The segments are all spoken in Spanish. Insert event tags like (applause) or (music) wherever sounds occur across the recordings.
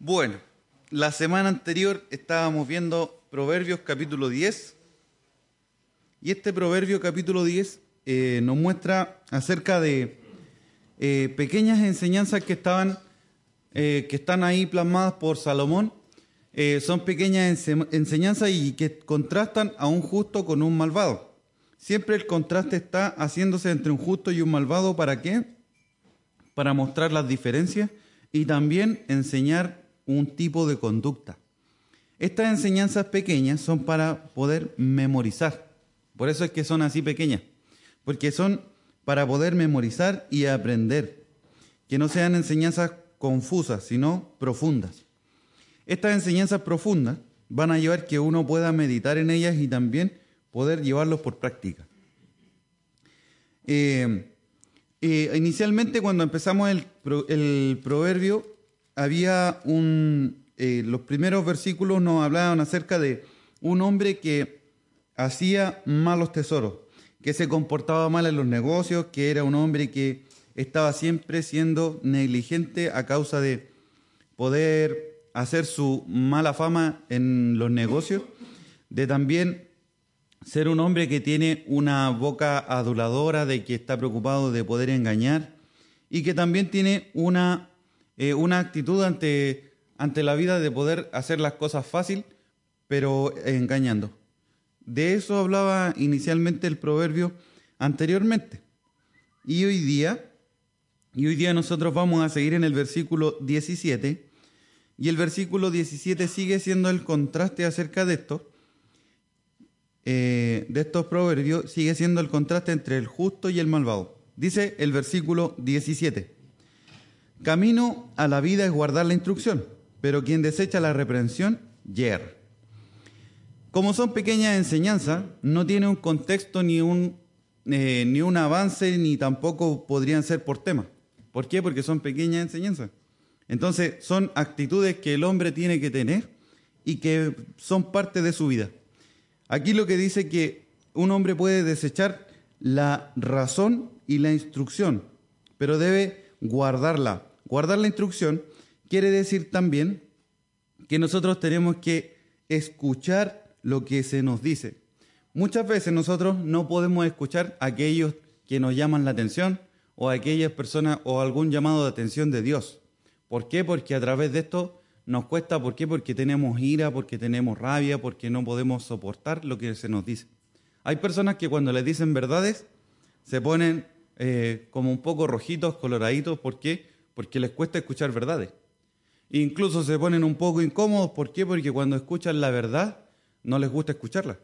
Bueno, la semana anterior estábamos viendo Proverbios capítulo 10 y este Proverbio capítulo 10 eh, nos muestra acerca de eh, pequeñas enseñanzas que estaban eh, que están ahí plasmadas por Salomón. son pequeñas enseñanzas y que contrastan a un justo con un malvado. Siempre el contraste está haciéndose entre un justo y un malvado. ¿Para qué? Para mostrar las diferencias y también enseñar un tipo de conducta. Estas enseñanzas pequeñas son para poder memorizar. Por eso es que son así pequeñas. Porque son para poder memorizar y aprender. Que no sean enseñanzas confusas, sino profundas. Estas enseñanzas profundas van a llevar que uno pueda meditar en ellas y también poder llevarlos por práctica. Eh, eh, inicialmente cuando empezamos el, el proverbio, había un... Eh, los primeros versículos nos hablaban acerca de un hombre que hacía malos tesoros, que se comportaba mal en los negocios, que era un hombre que estaba siempre siendo negligente a causa de poder hacer su mala fama en los negocios, de también ser un hombre que tiene una boca aduladora, de que está preocupado de poder engañar y que también tiene una, eh, una actitud ante, ante la vida de poder hacer las cosas fácil, pero engañando. De eso hablaba inicialmente el proverbio anteriormente. Y hoy día, y hoy día nosotros vamos a seguir en el versículo 17, y el versículo 17 sigue siendo el contraste acerca de esto, eh, de estos proverbios, sigue siendo el contraste entre el justo y el malvado. Dice el versículo 17, Camino a la vida es guardar la instrucción, pero quien desecha la reprensión, yer. Como son pequeñas enseñanzas, no tiene un contexto ni un, eh, ni un avance, ni tampoco podrían ser por tema. ¿Por qué? Porque son pequeñas enseñanzas. Entonces, son actitudes que el hombre tiene que tener y que son parte de su vida. Aquí lo que dice que un hombre puede desechar la razón y la instrucción, pero debe guardarla. Guardar la instrucción quiere decir también que nosotros tenemos que escuchar lo que se nos dice. Muchas veces nosotros no podemos escuchar a aquellos que nos llaman la atención o a aquellas personas o algún llamado de atención de Dios. ¿Por qué? Porque a través de esto nos cuesta. ¿Por qué? Porque tenemos ira, porque tenemos rabia, porque no podemos soportar lo que se nos dice. Hay personas que cuando les dicen verdades se ponen eh, como un poco rojitos, coloraditos. ¿Por qué? Porque les cuesta escuchar verdades. Incluso se ponen un poco incómodos. ¿Por qué? Porque cuando escuchan la verdad no les gusta escucharla.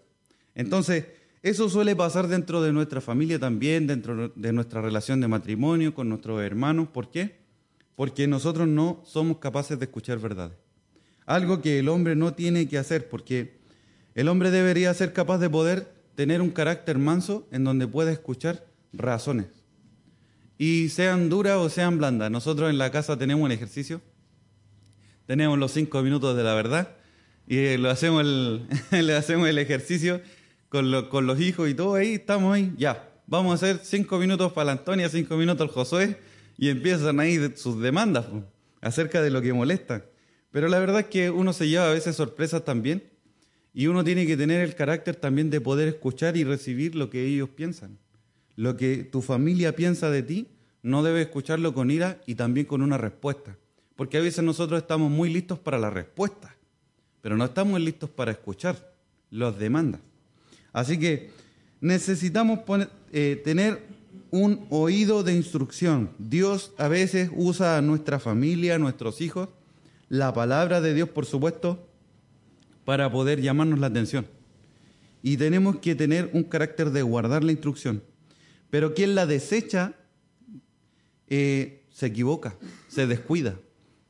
Entonces, eso suele pasar dentro de nuestra familia también, dentro de nuestra relación de matrimonio con nuestros hermanos. ¿Por qué? Porque nosotros no somos capaces de escuchar verdades. Algo que el hombre no tiene que hacer, porque el hombre debería ser capaz de poder tener un carácter manso en donde pueda escuchar razones. Y sean duras o sean blandas. Nosotros en la casa tenemos un ejercicio. Tenemos los cinco minutos de la verdad y lo hacemos el, (laughs) le hacemos el ejercicio con, con, los hijos y todo ahí, estamos ahí, ya. Vamos a hacer cinco minutos para la Antonia, cinco minutos al Josué, y empiezan ahí sus demandas acerca de lo que molesta. Pero la verdad es que uno se lleva a veces sorpresas también, y uno tiene que tener el carácter también de poder escuchar y recibir lo que ellos piensan. Lo que tu familia piensa de ti, no debes escucharlo con ira y también con una respuesta. Porque a veces nosotros estamos muy listos para la respuesta pero no estamos listos para escuchar las demandas. Así que necesitamos eh, tener un oído de instrucción. Dios a veces usa a nuestra familia, a nuestros hijos, la palabra de Dios, por supuesto, para poder llamarnos la atención. Y tenemos que tener un carácter de guardar la instrucción. Pero quien la desecha eh, se equivoca, se descuida.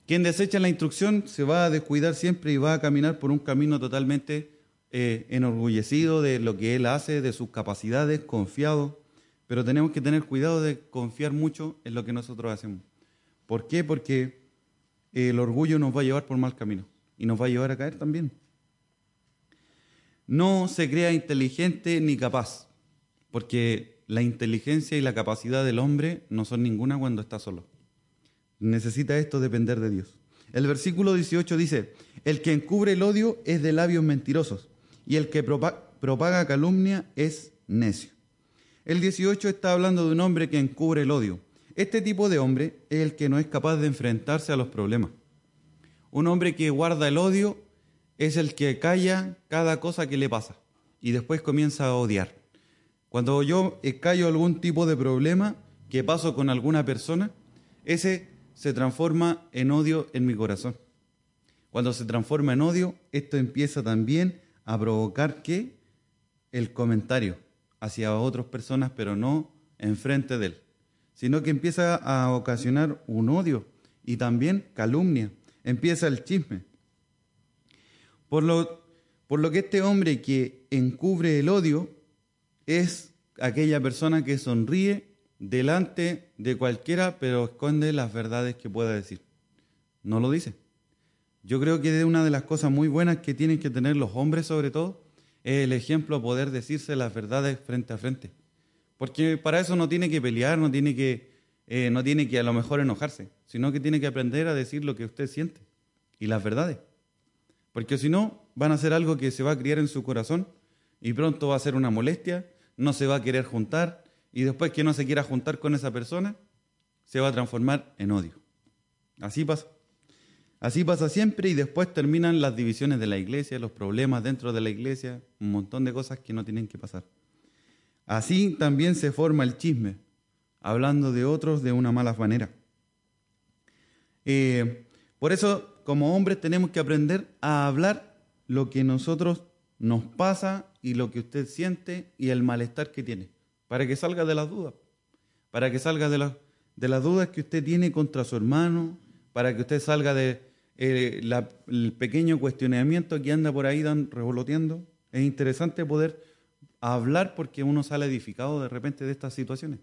Quien desecha la instrucción se va a descuidar siempre y va a caminar por un camino totalmente eh, enorgullecido de lo que él hace, de sus capacidades, confiado. Pero tenemos que tener cuidado de confiar mucho en lo que nosotros hacemos. ¿Por qué? Porque el orgullo nos va a llevar por mal camino y nos va a llevar a caer también. No se crea inteligente ni capaz, porque la inteligencia y la capacidad del hombre no son ninguna cuando está solo necesita esto depender de Dios. El versículo 18 dice, el que encubre el odio es de labios mentirosos y el que propaga calumnia es necio. El 18 está hablando de un hombre que encubre el odio. Este tipo de hombre es el que no es capaz de enfrentarse a los problemas. Un hombre que guarda el odio es el que calla cada cosa que le pasa y después comienza a odiar. Cuando yo callo algún tipo de problema que paso con alguna persona, ese se transforma en odio en mi corazón. Cuando se transforma en odio, esto empieza también a provocar que el comentario hacia otras personas, pero no enfrente de él, sino que empieza a ocasionar un odio y también calumnia, empieza el chisme. Por lo, por lo que este hombre que encubre el odio es aquella persona que sonríe delante de cualquiera, pero esconde las verdades que pueda decir. No lo dice. Yo creo que de una de las cosas muy buenas que tienen que tener los hombres, sobre todo, es el ejemplo poder decirse las verdades frente a frente. Porque para eso no tiene que pelear, no tiene que, eh, no tiene que a lo mejor enojarse, sino que tiene que aprender a decir lo que usted siente y las verdades. Porque si no, van a ser algo que se va a criar en su corazón y pronto va a ser una molestia, no se va a querer juntar, y después que no se quiera juntar con esa persona, se va a transformar en odio. Así pasa. Así pasa siempre y después terminan las divisiones de la iglesia, los problemas dentro de la iglesia, un montón de cosas que no tienen que pasar. Así también se forma el chisme, hablando de otros de una mala manera. Eh, por eso, como hombres, tenemos que aprender a hablar lo que nosotros nos pasa y lo que usted siente y el malestar que tiene para que salga de las dudas, para que salga de, de las dudas que usted tiene contra su hermano, para que usted salga de eh, el pequeño cuestionamiento que anda por ahí dan, revoloteando. Es interesante poder hablar porque uno sale edificado de repente de estas situaciones,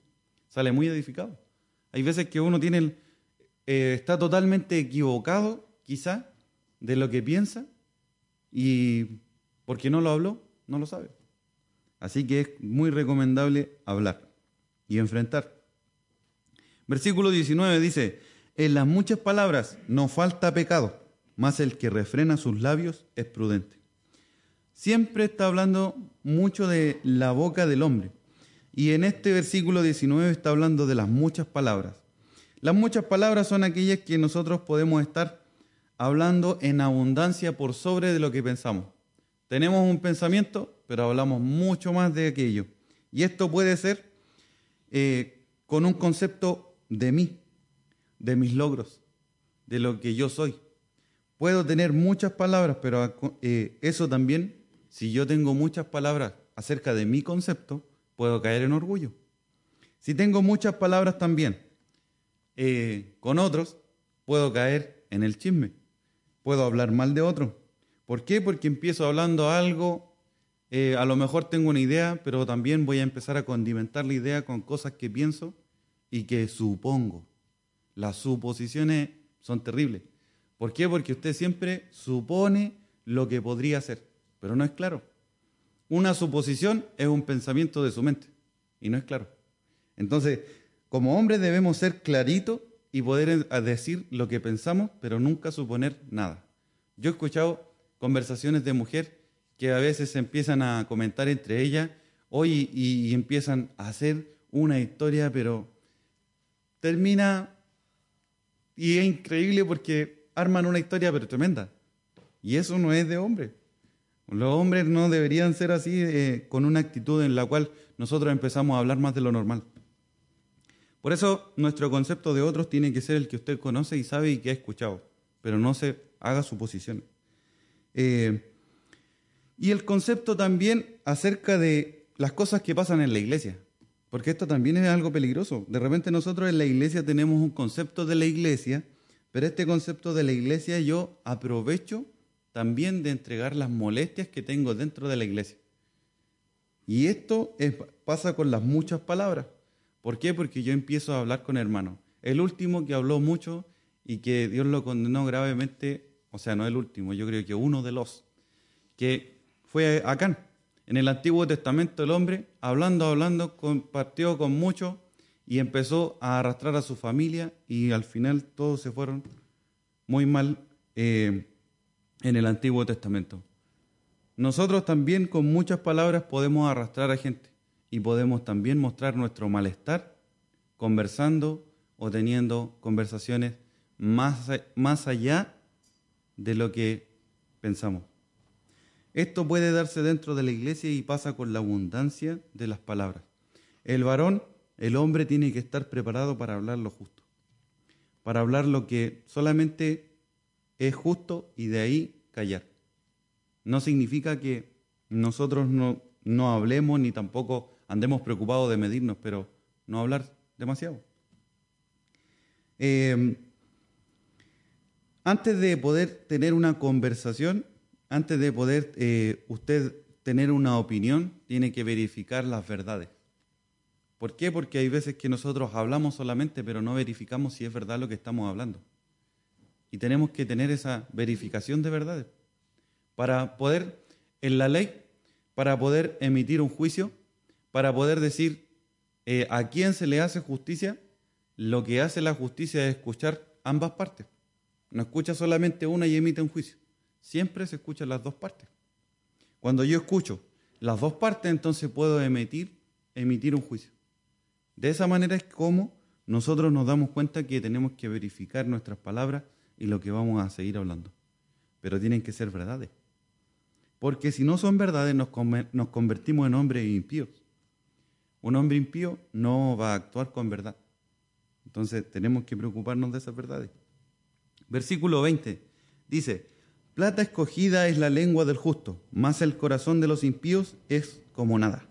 sale muy edificado. Hay veces que uno tiene, eh, está totalmente equivocado, quizá, de lo que piensa y porque no lo habló, no lo sabe. Así que es muy recomendable hablar y enfrentar. Versículo 19 dice, en las muchas palabras no falta pecado, mas el que refrena sus labios es prudente. Siempre está hablando mucho de la boca del hombre. Y en este versículo 19 está hablando de las muchas palabras. Las muchas palabras son aquellas que nosotros podemos estar hablando en abundancia por sobre de lo que pensamos. Tenemos un pensamiento, pero hablamos mucho más de aquello. Y esto puede ser eh, con un concepto de mí, de mis logros, de lo que yo soy. Puedo tener muchas palabras, pero eh, eso también, si yo tengo muchas palabras acerca de mi concepto, puedo caer en orgullo. Si tengo muchas palabras también eh, con otros, puedo caer en el chisme. Puedo hablar mal de otro. ¿Por qué? Porque empiezo hablando algo eh, a lo mejor tengo una idea, pero también voy a empezar a condimentar la idea con cosas que pienso y que supongo. Las suposiciones son terribles. ¿Por qué? Porque usted siempre supone lo que podría ser, pero no es claro. Una suposición es un pensamiento de su mente y no es claro. Entonces, como hombres debemos ser claritos y poder decir lo que pensamos, pero nunca suponer nada. Yo he escuchado conversaciones de mujer que a veces empiezan a comentar entre ellas hoy y, empiezan a hacer una historia, pero termina y es increíble porque arman una historia pero tremenda. Y eso no es de hombre. Los hombres no deberían ser así eh, con una actitud en la cual nosotros empezamos a hablar más de lo normal. Por eso nuestro concepto de otros tiene que ser el que usted conoce y sabe y que ha escuchado, pero no se haga suposiciones. Eh, y el concepto también acerca de las cosas que pasan en la iglesia, porque esto también es algo peligroso. De repente nosotros en la iglesia tenemos un concepto de la iglesia, pero este concepto de la iglesia yo aprovecho también de entregar las molestias que tengo dentro de la iglesia. Y esto pasa con las muchas palabras. ¿Por qué? Porque yo empiezo a hablar con hermanos. El último que habló mucho y que Dios lo condenó gravemente, o sea, no el último, yo creo que uno de los, que fue Acán. En el Antiguo Testamento el hombre, hablando, hablando, compartió con muchos y empezó a arrastrar a su familia y al final todos se fueron muy mal eh, en el Antiguo Testamento. Nosotros también con muchas palabras podemos arrastrar a gente y podemos también mostrar nuestro malestar conversando o teniendo conversaciones más, más allá de lo que pensamos. Esto puede darse dentro de la iglesia y pasa con la abundancia de las palabras. El varón, el hombre, tiene que estar preparado para hablar lo justo, para hablar lo que solamente es justo y de ahí callar. No significa que nosotros no, no hablemos ni tampoco andemos preocupados de medirnos, pero no hablar demasiado. Eh, antes de poder tener una conversación, antes de poder eh, usted tener una opinión, tiene que verificar las verdades. ¿Por qué? Porque hay veces que nosotros hablamos solamente, pero no verificamos si es verdad lo que estamos hablando. Y tenemos que tener esa verificación de verdades. Para poder, en la ley, para poder emitir un juicio, para poder decir eh, a quién se le hace justicia, lo que hace la justicia es escuchar ambas partes. No escucha solamente una y emite un juicio. Siempre se escuchan las dos partes. Cuando yo escucho las dos partes, entonces puedo emitir, emitir un juicio. De esa manera es como nosotros nos damos cuenta que tenemos que verificar nuestras palabras y lo que vamos a seguir hablando. Pero tienen que ser verdades. Porque si no son verdades, nos, nos convertimos en hombres impíos. Un hombre impío no va a actuar con verdad. Entonces tenemos que preocuparnos de esas verdades. Versículo 20 dice, Plata escogida es la lengua del justo, mas el corazón de los impíos es como nada.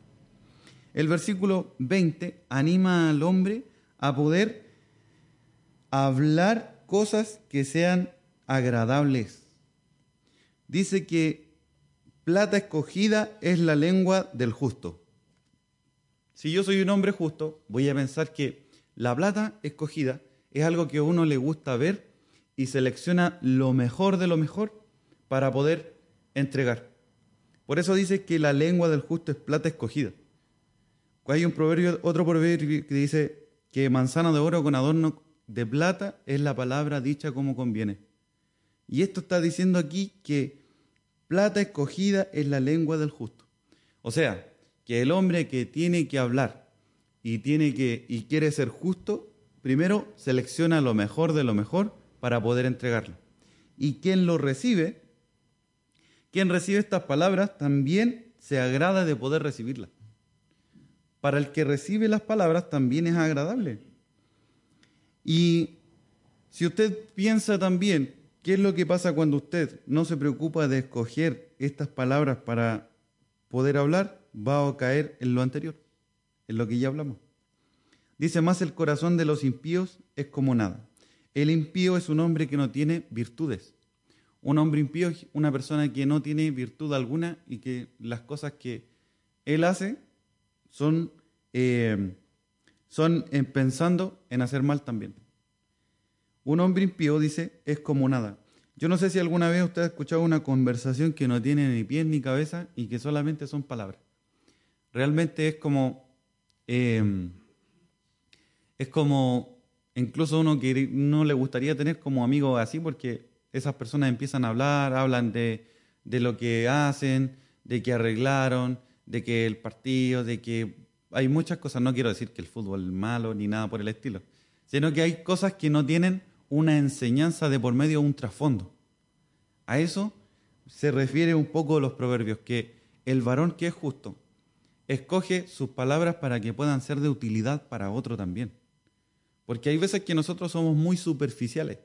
El versículo 20 anima al hombre a poder hablar cosas que sean agradables. Dice que plata escogida es la lengua del justo. Si yo soy un hombre justo, voy a pensar que la plata escogida es algo que a uno le gusta ver y selecciona lo mejor de lo mejor para poder entregar. Por eso dice que la lengua del justo es plata escogida. Hay un proverbio, otro proverbio que dice que manzana de oro con adorno de plata es la palabra dicha como conviene. Y esto está diciendo aquí que plata escogida es la lengua del justo. O sea, que el hombre que tiene que hablar y tiene que y quiere ser justo, primero selecciona lo mejor de lo mejor para poder entregarlo. Y quien lo recibe quien recibe estas palabras también se agrada de poder recibirlas. Para el que recibe las palabras también es agradable. Y si usted piensa también qué es lo que pasa cuando usted no se preocupa de escoger estas palabras para poder hablar, va a caer en lo anterior, en lo que ya hablamos. Dice más el corazón de los impíos es como nada. El impío es un hombre que no tiene virtudes. Un hombre impío es una persona que no tiene virtud alguna y que las cosas que él hace son, eh, son pensando en hacer mal también. Un hombre impío, dice, es como nada. Yo no sé si alguna vez usted ha escuchado una conversación que no tiene ni pies ni cabeza y que solamente son palabras. Realmente es como, eh, es como incluso uno que no le gustaría tener como amigo así porque esas personas empiezan a hablar, hablan de, lo que hacen, de que arreglaron, de que el partido, de que hay muchas cosas, no quiero decir que el fútbol es malo ni nada por el estilo, sino que hay cosas que no tienen una enseñanza de por medio, un trasfondo. A eso se refiere un poco los proverbios, que el varón que es justo escoge sus palabras para que puedan ser de utilidad para otro también. Porque hay veces que nosotros somos muy superficiales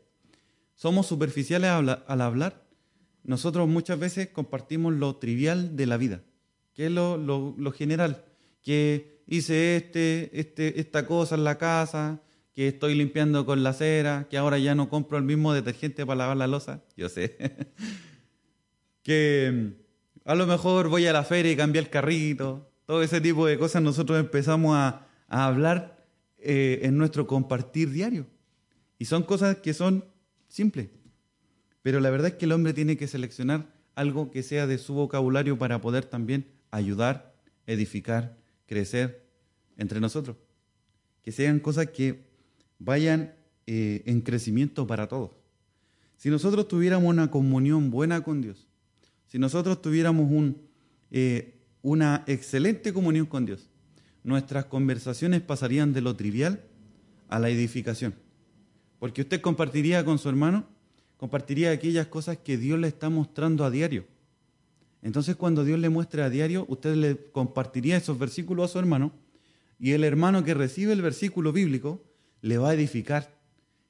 somos superficiales al hablar. Nosotros muchas veces compartimos lo trivial de la vida, que es lo, general, que hice este, este, esta cosa en la casa, que estoy limpiando con la cera, que ahora ya no compro el mismo detergente para lavar la losa, (laughs) yo sé. (laughs) que mm, a lo mejor voy a la feria y cambié el carrito, todo ese tipo de cosas nosotros empezamos a, hablar eh, en nuestro compartir diario. Y son cosas que son Simple. Pero la verdad es que el hombre tiene que seleccionar algo que sea de su vocabulario para poder también ayudar, edificar, crecer entre nosotros. Que sean cosas que vayan eh, en crecimiento para todos. Si nosotros tuviéramos una comunión buena con Dios, si nosotros tuviéramos un, eh, una excelente comunión con Dios, nuestras conversaciones pasarían de lo trivial a la edificación. Porque usted compartiría con su hermano, compartiría aquellas cosas que Dios le está mostrando a diario. Entonces cuando Dios le muestre a diario, usted le compartiría esos versículos a su hermano y el hermano que recibe el versículo bíblico le va a edificar,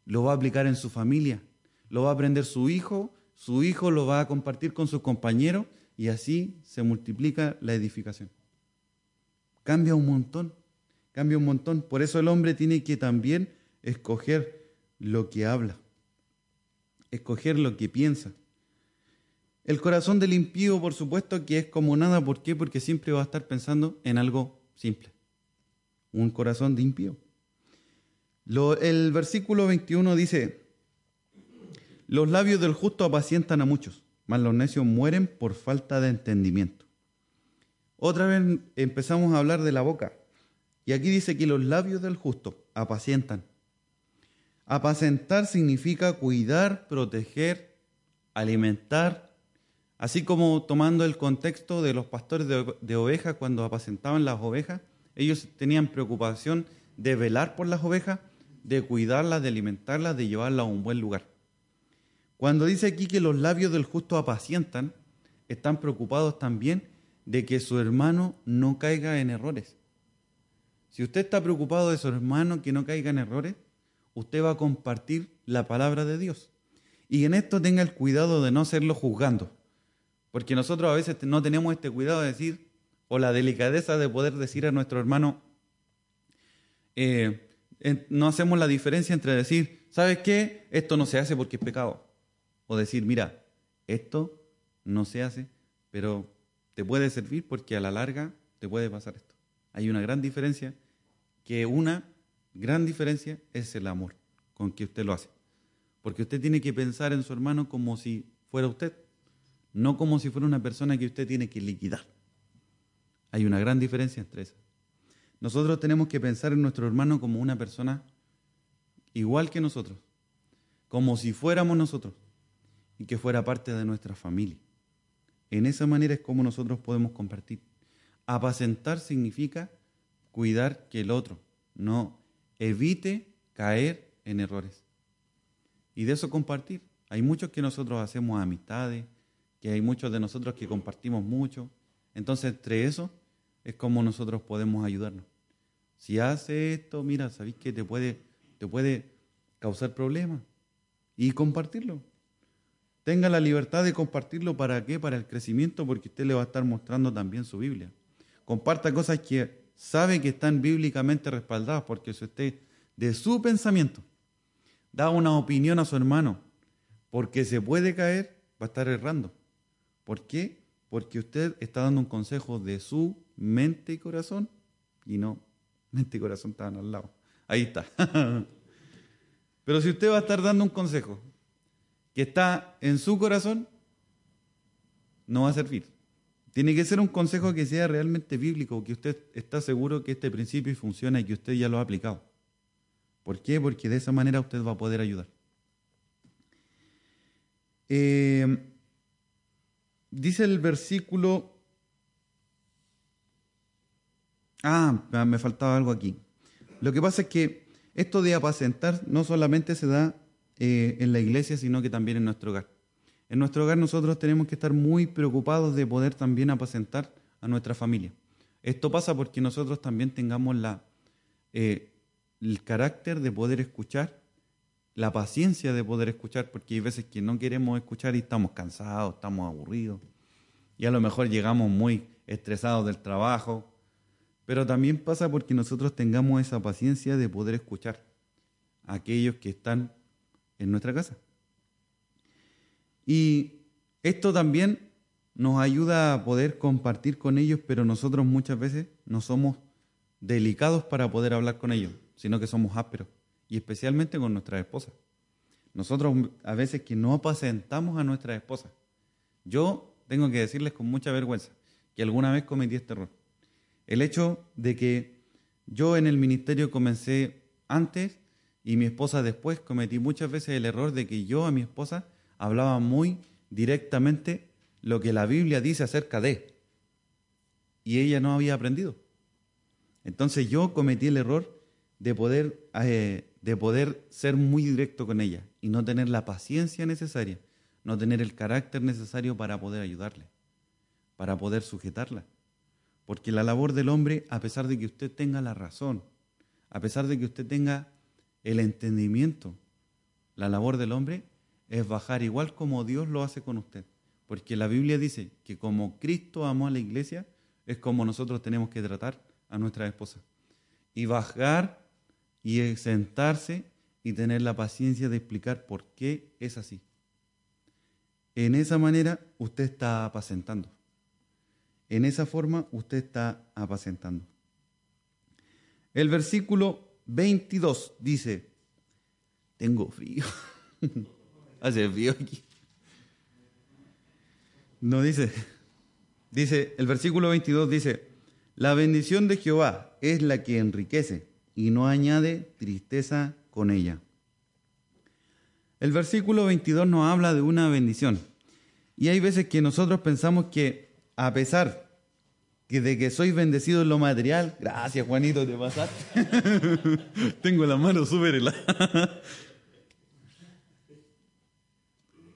lo va a aplicar en su familia, lo va a aprender su hijo, su hijo lo va a compartir con sus compañeros y así se multiplica la edificación. Cambia un montón, cambia un montón. Por eso el hombre tiene que también escoger lo que habla, escoger lo que piensa. El corazón del impío, por supuesto, que es como nada. ¿Por qué? Porque siempre va a estar pensando en algo simple. Un corazón de impío. el versículo 21 dice, los labios del justo apacientan a muchos, mas los necios mueren por falta de entendimiento. Otra vez empezamos a hablar de la boca. Y aquí dice que los labios del justo apacientan. Apacentar significa cuidar, proteger, alimentar, así como tomando el contexto de los pastores de, ovejas cuando apacentaban las ovejas, ellos tenían preocupación de velar por las ovejas, de cuidarlas, de alimentarlas, de llevarlas a un buen lugar. Cuando dice aquí que los labios del justo apacientan, están preocupados también de que su hermano no caiga en errores. Si usted está preocupado de su hermano que no caiga en errores, usted va a compartir la palabra de Dios. Y en esto tenga el cuidado de no hacerlo juzgando. Porque nosotros a veces no tenemos este cuidado de decir, o la delicadeza de poder decir a nuestro hermano, eh, no hacemos la diferencia entre decir, ¿sabes qué? Esto no se hace porque es pecado. O decir, mira, esto no se hace, pero te puede servir porque a la larga te puede pasar esto. Hay una gran diferencia, que una gran diferencia es el amor con que usted lo hace. Porque usted tiene que pensar en su hermano como si fuera usted, no como si fuera una persona que usted tiene que liquidar. Hay una gran diferencia entre eso. Nosotros tenemos que pensar en nuestro hermano como una persona igual que nosotros, como si fuéramos nosotros y que fuera parte de nuestra familia. En esa manera es como nosotros podemos compartir. Apacentar significa cuidar que el otro no evite caer en errores. Y de eso compartir. Hay muchos que nosotros hacemos amistades, que hay muchos de nosotros que compartimos mucho. Entonces, entre eso es como nosotros podemos ayudarnos. Si hace esto, mira, sabéis que te puede, te puede causar problemas. Y compartirlo. Tenga la libertad de compartirlo para qué? Para el crecimiento, porque usted le va a estar mostrando también su Biblia. Comparta cosas que sabe que están bíblicamente respaldadas, porque si usted de su pensamiento da una opinión a su hermano, porque se puede caer, va a estar errando. ¿Por qué? Porque usted está dando un consejo de su mente y corazón, y no, mente y corazón estaban al lado. Ahí está. (laughs) Pero si usted va a estar dando un consejo que está en su corazón, no va a servir. Tiene que ser un consejo que sea realmente bíblico, que usted está seguro que este principio funciona y que usted ya lo ha aplicado. ¿Por qué? Porque de esa manera usted va a poder ayudar. Eh, dice el versículo... Ah, me faltaba algo aquí. Lo que pasa es que esto de apacentar no solamente se da eh, en la iglesia, sino que también en nuestro hogar. En nuestro hogar nosotros tenemos que estar muy preocupados de poder también apacentar a nuestra familia. Esto pasa porque nosotros también tengamos la, eh, el carácter de poder escuchar, la paciencia de poder escuchar, porque hay veces que no queremos escuchar y estamos cansados, estamos aburridos, y a lo mejor llegamos muy estresados del trabajo, pero también pasa porque nosotros tengamos esa paciencia de poder escuchar a aquellos que están en nuestra casa. Y esto también nos ayuda a poder compartir con ellos, pero nosotros muchas veces no somos delicados para poder hablar con ellos, sino que somos ásperos, y especialmente con nuestras esposas. Nosotros a veces que no apacentamos a nuestras esposas. Yo tengo que decirles con mucha vergüenza que alguna vez cometí este error. El hecho de que yo en el ministerio comencé antes y mi esposa después cometí muchas veces el error de que yo a mi esposa hablaba muy directamente lo que la Biblia dice acerca de. Y ella no había aprendido. Entonces yo cometí el error de poder, eh, de poder ser muy directo con ella y no tener la paciencia necesaria, no tener el carácter necesario para poder ayudarle, para poder sujetarla. Porque la labor del hombre, a pesar de que usted tenga la razón, a pesar de que usted tenga el entendimiento, la labor del hombre es bajar igual como Dios lo hace con usted. Porque la Biblia dice que como Cristo amó a la iglesia, es como nosotros tenemos que tratar a nuestra esposa. Y bajar y sentarse y tener la paciencia de explicar por qué es así. En esa manera usted está apacentando. En esa forma usted está apacentando. El versículo 22 dice, tengo frío. (laughs) Hace frío aquí. No dice, dice, el versículo 22 dice, la bendición de Jehová es la que enriquece y no añade tristeza con ella. El versículo 22 nos habla de una bendición. Y hay veces que nosotros pensamos que a pesar de que soy bendecido en lo material, gracias Juanito, te pasaste. (laughs) Tengo la mano súper helada. (laughs)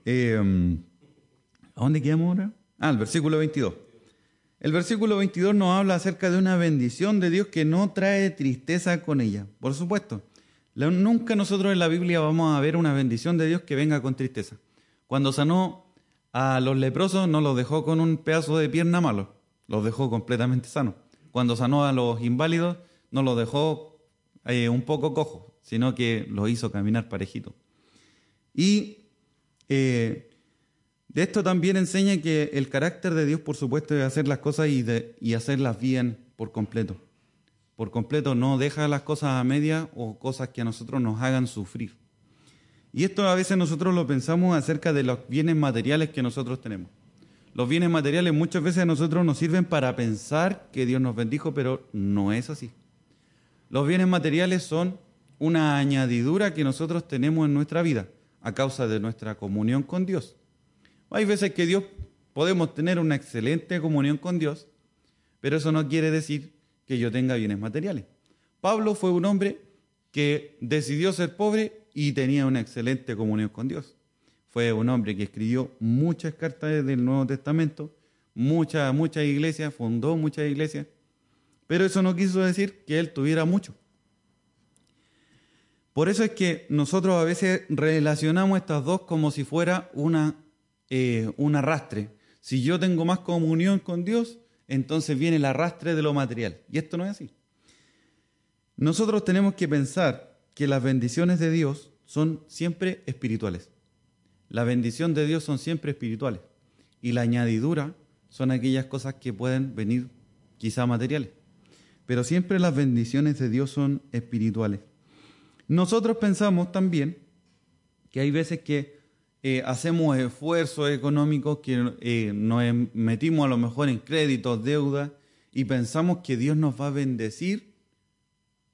eh, ¿A dónde quedamos ahora? Ah, el versículo 22. El versículo 22 nos habla acerca de una bendición de Dios que no trae tristeza con ella. Por supuesto, nunca nosotros en la Biblia vamos a ver una bendición de Dios que venga con tristeza. Cuando sanó a los leprosos no los dejó con un pedazo de pierna malo, los dejó completamente sanos. Cuando sanó a los inválidos no los dejó eh, un poco cojos, sino que los hizo caminar parejito. Y eh, de esto también enseña que el carácter de Dios, por supuesto, es hacer las cosas y, de, y hacerlas bien por completo. Por completo, no deja las cosas a media o cosas que a nosotros nos hagan sufrir. Y esto a veces nosotros lo pensamos acerca de los bienes materiales que nosotros tenemos. Los bienes materiales muchas veces a nosotros nos sirven para pensar que Dios nos bendijo, pero no es así. Los bienes materiales son una añadidura que nosotros tenemos en nuestra vida a causa de nuestra comunión con Dios. Hay veces que Dios podemos tener una excelente comunión con Dios, pero eso no quiere decir que yo tenga bienes materiales. Pablo fue un hombre que decidió ser pobre y tenía una excelente comunión con Dios. Fue un hombre que escribió muchas cartas del Nuevo Testamento, muchas, muchas iglesias, fundó muchas iglesias, pero eso no quiso decir que él tuviera mucho. Por eso es que nosotros a veces relacionamos estas dos como si fuera una eh, un arrastre. Si yo tengo más comunión con Dios, entonces viene el arrastre de lo material. Y esto no es así. Nosotros tenemos que pensar que las bendiciones de Dios son siempre espirituales. La bendición de Dios son siempre espirituales. Y la añadidura son aquellas cosas que pueden venir quizá materiales. Pero siempre las bendiciones de Dios son espirituales. Nosotros pensamos también que hay veces que eh, hacemos esfuerzos económicos que eh, nos em, metimos a lo mejor en créditos, deudas, y pensamos que Dios nos va a bendecir,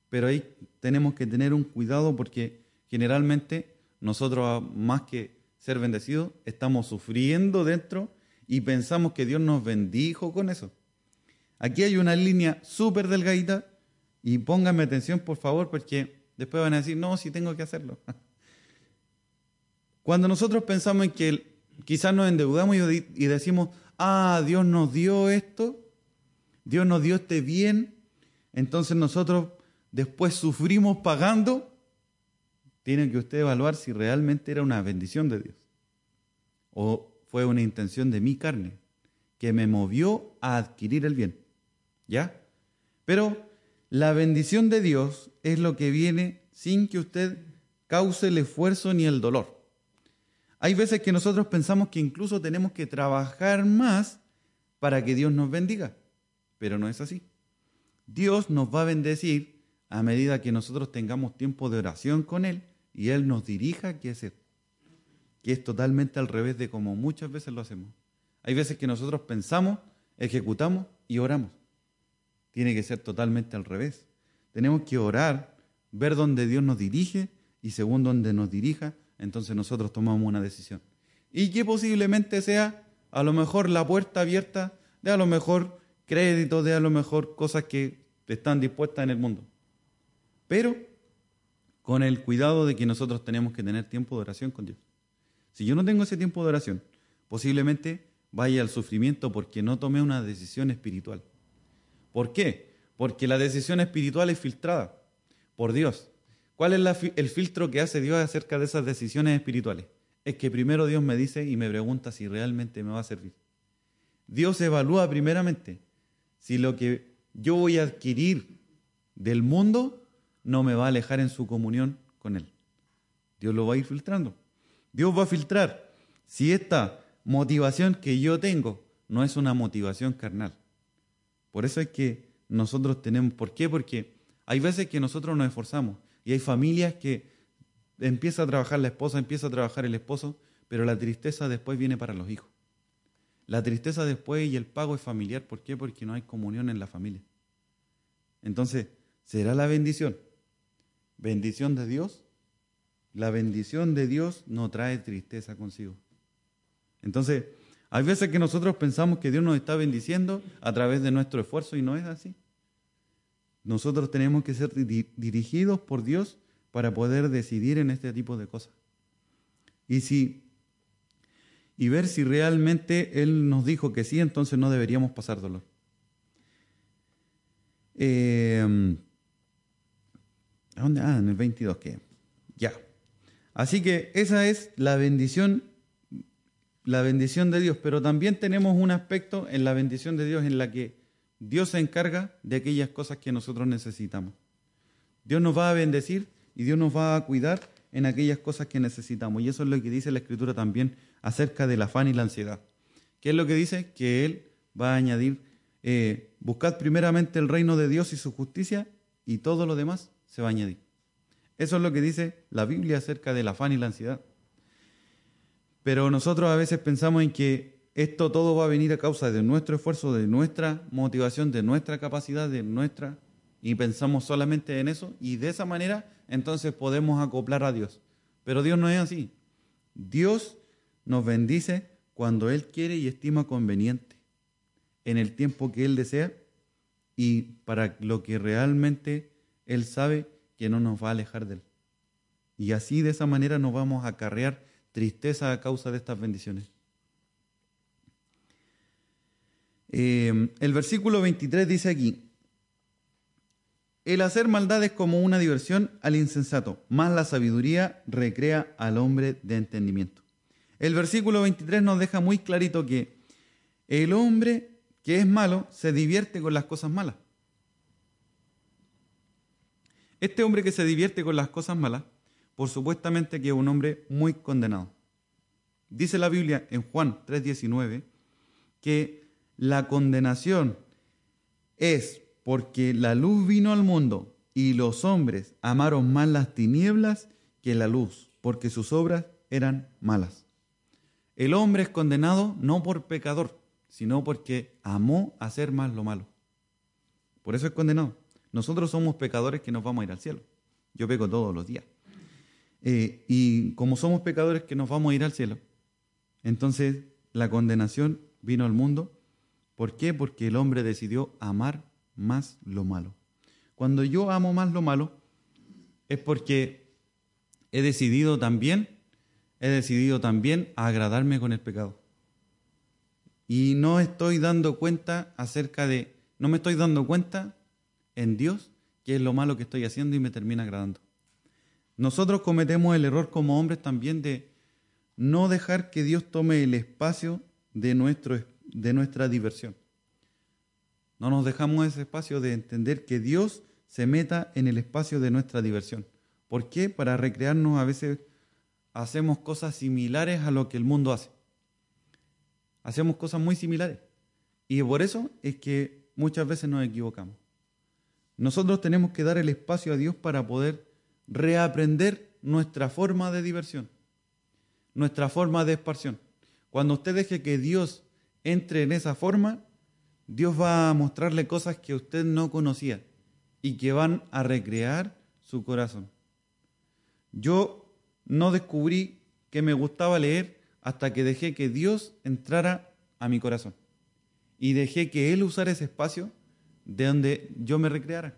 pero ahí tenemos que tener un cuidado porque generalmente nosotros, más que ser bendecidos, estamos sufriendo dentro y pensamos que Dios nos bendijo con eso. Aquí hay una línea súper delgadita y pónganme atención por favor porque después van a decir, no, si tengo que hacerlo. (laughs) Cuando nosotros pensamos en que quizás nos endeudamos y decimos, ah, Dios nos dio esto, Dios nos dio este bien, entonces nosotros después sufrimos pagando, tiene que usted evaluar si realmente era una bendición de Dios o fue una intención de mi carne que me movió a adquirir el bien. ¿Ya? Pero la bendición de Dios es lo que viene sin que usted cause el esfuerzo ni el dolor. Hay veces que nosotros pensamos que incluso tenemos que trabajar más para que Dios nos bendiga, pero no es así. Dios nos va a bendecir a medida que nosotros tengamos tiempo de oración con Él y Él nos dirija qué hacer, que es totalmente al revés de como muchas veces lo hacemos. Hay veces que nosotros pensamos, ejecutamos y oramos. Tiene que ser totalmente al revés. Tenemos que orar, ver dónde Dios nos dirige y según donde nos dirija, entonces nosotros tomamos una decisión. y que posiblemente sea a lo mejor la puerta abierta de a lo mejor crédito, de a lo mejor cosas que están dispuestas en el mundo. Pero con el cuidado de que nosotros tenemos que tener tiempo de oración con Dios. Si yo no tengo ese tiempo de oración, posiblemente vaya al sufrimiento porque no tomé una decisión espiritual. ¿Por qué? Porque la decisión espiritual es filtrada por Dios. ¿Cuál es el filtro que hace Dios acerca de esas decisiones espirituales? Es que primero Dios me dice y me pregunta si realmente me va a servir. Dios evalúa primeramente si lo que yo voy a adquirir del mundo no me va a alejar en su comunión con Él. Dios lo va a ir filtrando. Dios va a filtrar si esta motivación que yo tengo no es una motivación carnal. Por eso es que nosotros tenemos, ¿por qué? Porque hay veces que nosotros nos esforzamos y hay familias que empieza a trabajar la esposa, empieza a trabajar el esposo, pero la tristeza después viene para los hijos. La tristeza después y el pago es familiar. ¿Por qué? Porque no hay comunión en la familia. Entonces, será la bendición. Bendición de Dios. La bendición de Dios no trae tristeza consigo. Entonces, hay veces que nosotros pensamos que Dios nos está bendiciendo a través de nuestro esfuerzo y no es así. Nosotros tenemos que ser dirigidos por Dios para poder decidir en este tipo de cosas. Y si y ver si realmente Él nos dijo que sí, entonces no deberíamos pasar dolor. Eh, dónde? Ah, en el 22, ¿qué? Ya. Así que esa es la bendición, la bendición de Dios, pero también tenemos un aspecto en la bendición de Dios en la que Dios se encarga de aquellas cosas que nosotros necesitamos. Dios nos va a bendecir y Dios nos va a cuidar en aquellas cosas que necesitamos. Y eso es lo que dice la Escritura también acerca del afán y la ansiedad. ¿Qué es lo que dice? Que Él va a añadir, eh, buscad primeramente el reino de Dios y su justicia y todo lo demás se va a añadir. Eso es lo que dice la Biblia acerca del afán y la ansiedad. Pero nosotros a veces pensamos en que esto todo va a venir a causa de nuestro esfuerzo, de nuestra motivación, de nuestra capacidad, de nuestra... Y pensamos solamente en eso y de esa manera entonces podemos acoplar a Dios. Pero Dios no es así. Dios nos bendice cuando Él quiere y estima conveniente, en el tiempo que Él desea y para lo que realmente Él sabe que no nos va a alejar de Él. Y así de esa manera nos vamos a acarrear tristeza a causa de estas bendiciones. Eh, el versículo 23 dice aquí, el hacer maldad es como una diversión al insensato, más la sabiduría recrea al hombre de entendimiento. El versículo 23 nos deja muy clarito que el hombre que es malo se divierte con las cosas malas. Este hombre que se divierte con las cosas malas, por supuestamente que es un hombre muy condenado. Dice la Biblia en Juan 3:19 que la condenación es porque la luz vino al mundo y los hombres amaron más las tinieblas que la luz, porque sus obras eran malas. El hombre es condenado no por pecador, sino porque amó hacer más lo malo. Por eso es condenado. Nosotros somos pecadores que nos vamos a ir al cielo. Yo peco todos los días. Eh, y como somos pecadores que nos vamos a ir al cielo, entonces la condenación vino al mundo. ¿Por qué? Porque el hombre decidió amar más lo malo. Cuando yo amo más lo malo, es porque he decidido también he decidido también agradarme con el pecado. Y no estoy dando cuenta acerca de, no me estoy dando cuenta en Dios qué es lo malo que estoy haciendo y me termina agradando. Nosotros cometemos el error como hombres también de no dejar que Dios tome el espacio de, nuestro, de nuestra diversión. No nos dejamos ese espacio de entender que Dios se meta en el espacio de nuestra diversión. ¿Por qué? Para recrearnos a veces hacemos cosas similares a lo que el mundo hace. Hacemos cosas muy similares. Y por eso es que muchas veces nos equivocamos. Nosotros tenemos que dar el espacio a Dios para poder reaprender nuestra forma de diversión, nuestra forma de expansión. Cuando usted deje que Dios entre en esa forma, Dios va a mostrarle cosas que usted no conocía y que van a recrear su corazón. Yo no descubrí que me gustaba leer hasta que dejé que Dios entrara a mi corazón y dejé que Él usara ese espacio de donde yo me recreara.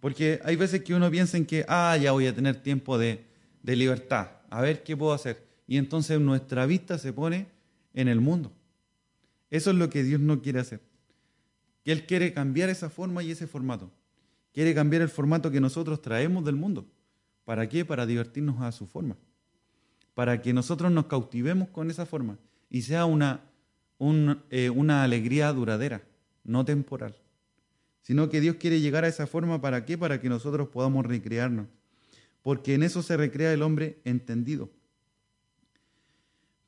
Porque hay veces que uno piensa en que, ah, ya voy a tener tiempo de, de libertad, a ver qué puedo hacer. Y entonces nuestra vista se pone en el mundo. Eso es lo que Dios no quiere hacer. Que Él quiere cambiar esa forma y ese formato. Quiere cambiar el formato que nosotros traemos del mundo. ¿Para qué? Para divertirnos a su forma. Para que nosotros nos cautivemos con esa forma y sea una, eh, una alegría duradera, no temporal. Sino que Dios quiere llegar a esa forma ¿para qué? Para que nosotros podamos recrearnos. Porque en eso se recrea el hombre entendido.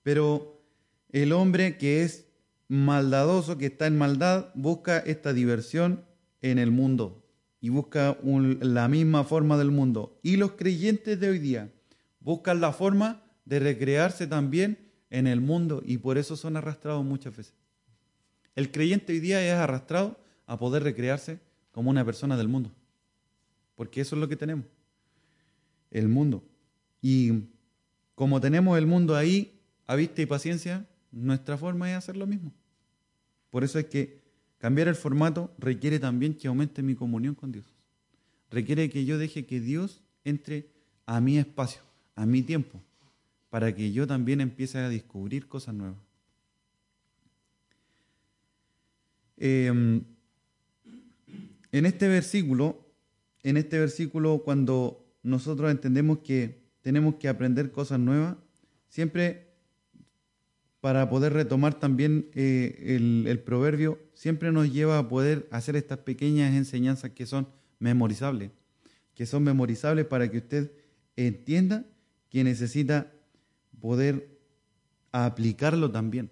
Pero el hombre que es maldadoso, que está en maldad, busca esta diversión en el mundo y busca la misma forma del mundo. Y los creyentes de hoy día buscan la forma de recrearse también en el mundo y por eso son arrastrados muchas veces. El creyente hoy día es arrastrado a poder recrearse como una persona del mundo, porque eso es lo que tenemos, el mundo. Y como tenemos el mundo ahí, a vista y paciencia, nuestra forma es hacer lo mismo. Por eso es que cambiar el formato requiere también que aumente mi comunión con Dios. Requiere que yo deje que Dios entre a mi espacio, a mi tiempo, para que yo también empiece a descubrir cosas nuevas. Em, en este versículo, en este versículo, cuando nosotros entendemos que tenemos que aprender cosas nuevas, siempre para poder retomar también eh, el, el, proverbio, siempre nos lleva a poder hacer estas pequeñas enseñanzas que son memorizables, que son memorizables para que usted entienda que necesita poder aplicarlo también.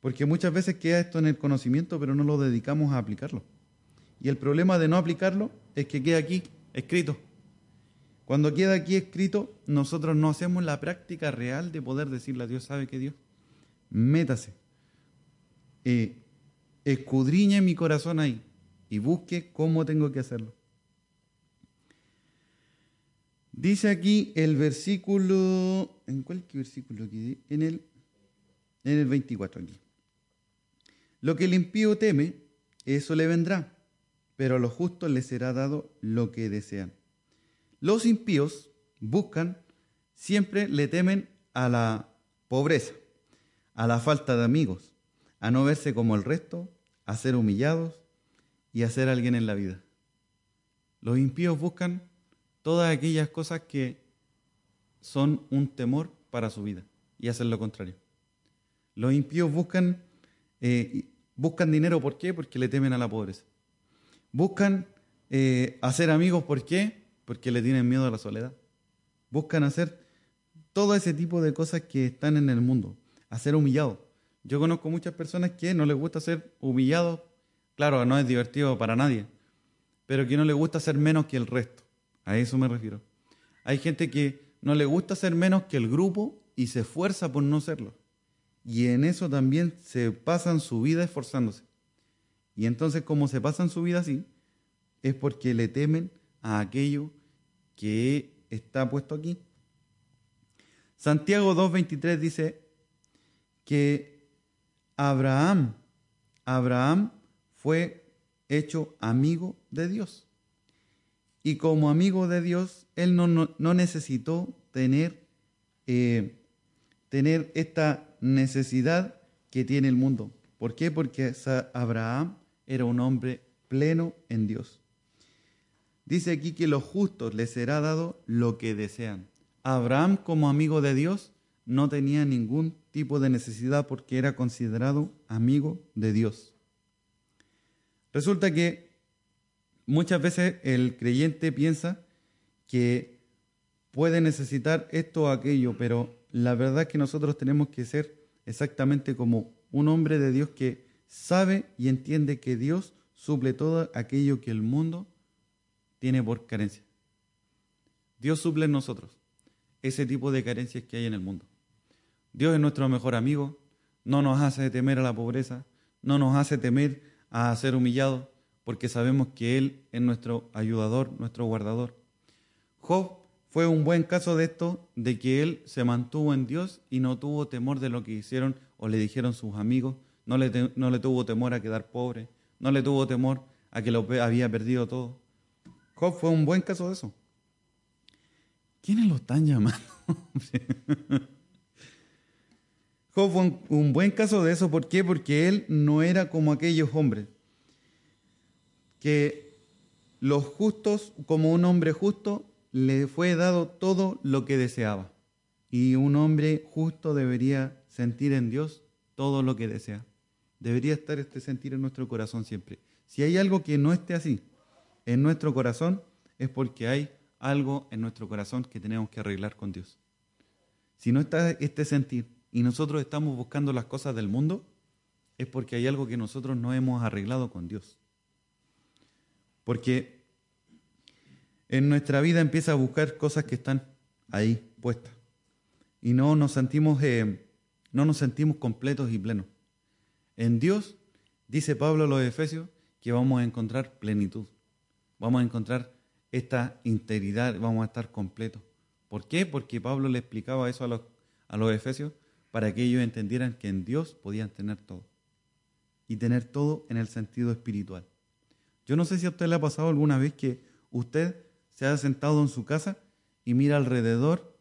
Porque muchas veces queda esto en el conocimiento, pero no lo dedicamos a aplicarlo. Y el problema de no aplicarlo es que queda aquí escrito. Cuando queda aquí escrito, nosotros no hacemos la práctica real de poder decirle a Dios, ¿sabe que Dios? métase, eh, escudriñe mi corazón ahí y busque cómo tengo que hacerlo. Dice aquí el versículo, ¿en cuál versículo En el, en el 24 aquí. Lo que el impío teme, eso le vendrá, pero a los justos les será dado lo que desean. Los impíos buscan, siempre le temen a la pobreza a la falta de amigos, a no verse como el resto, a ser humillados y a ser alguien en la vida. Los impíos buscan todas aquellas cosas que son un temor para su vida y hacen lo contrario. Los impíos buscan, eh, buscan dinero, ¿por qué? Porque le temen a la pobreza. Buscan eh, hacer amigos, ¿por qué? Porque le tienen miedo a la soledad. Buscan hacer todo ese tipo de cosas que están en el mundo a ser humillado. Yo conozco muchas personas que no les gusta ser humillados. Claro, no es divertido para nadie, pero que no les gusta ser menos que el resto. A eso me refiero. Hay gente que no le gusta ser menos que el grupo y se esfuerza por no serlo. Y en eso también se pasan su vida esforzándose. Y entonces, como se pasan su vida así, es porque le temen a aquello que está puesto aquí. Santiago 2.23 dice, que Abraham, Abraham fue hecho amigo de Dios. Y como amigo de Dios, él no, no, necesitó tener, eh, tener esta necesidad que tiene el mundo. ¿Por qué? Porque Abraham era un hombre pleno en Dios. Dice aquí que los justos les será dado lo que desean. Abraham como amigo de Dios no tenía ningún tipo de necesidad porque era considerado amigo de Dios. Resulta que muchas veces el creyente piensa que puede necesitar esto o aquello, pero la verdad que nosotros tenemos que ser exactamente como un hombre de Dios que sabe y entiende que Dios suple todo aquello que el mundo tiene por carencia. Dios suple en nosotros ese tipo de carencias que hay en el mundo. Dios es nuestro mejor amigo, no nos hace temer a la pobreza, no nos hace temer a ser humillados, porque sabemos que Él es nuestro ayudador, nuestro guardador. Job fue un buen caso de esto, de que él se mantuvo en Dios y no tuvo temor de lo que hicieron o le dijeron sus amigos, no le, no le tuvo temor a quedar pobre, no le tuvo temor a que lo había perdido todo. Job fue un buen caso de eso. ¿Quiénes lo están llamando? (laughs) Job fue un, buen caso de eso. ¿Por qué? Porque él no era como aquellos hombres que los justos, como un hombre justo, le fue dado todo lo que deseaba. Y un hombre justo debería sentir en Dios todo lo que desea. Debería estar este sentir en nuestro corazón siempre. Si hay algo que no esté así en nuestro corazón, es porque hay algo en nuestro corazón que tenemos que arreglar con Dios. Si no está este sentir y nosotros estamos buscando las cosas del mundo, es porque hay algo que nosotros no hemos arreglado con Dios. Porque en nuestra vida empieza a buscar cosas que están ahí puestas y no nos sentimos eh, no nos sentimos completos y plenos. En Dios dice Pablo a los Efesios que vamos a encontrar plenitud, vamos a encontrar esta integridad, vamos a estar completos. ¿Por qué? Porque Pablo le explicaba eso a los, a los Efesios para que ellos entendieran que en Dios podían tener todo y tener todo en el sentido espiritual. Yo no sé si a usted le ha pasado alguna vez que usted se ha sentado en su casa y mira alrededor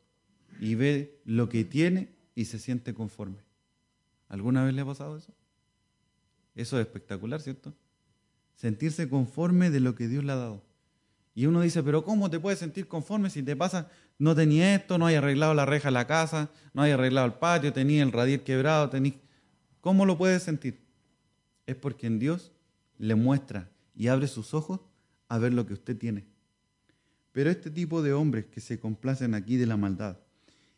y ve lo que tiene y se siente conforme. ¿Alguna vez le ha pasado eso? Eso es espectacular, ¿cierto? Sentirse conforme de lo que Dios le ha dado. Y uno dice, pero ¿cómo te puedes sentir conforme si te pasa, no tenía esto, no hay arreglado la reja de la casa, no hay arreglado el patio, tenía el radier quebrado, tenía... ¿Cómo lo puedes sentir? Es porque en Dios le muestra y abre sus ojos a ver lo que usted tiene. Pero este tipo de hombres que se complacen aquí de la maldad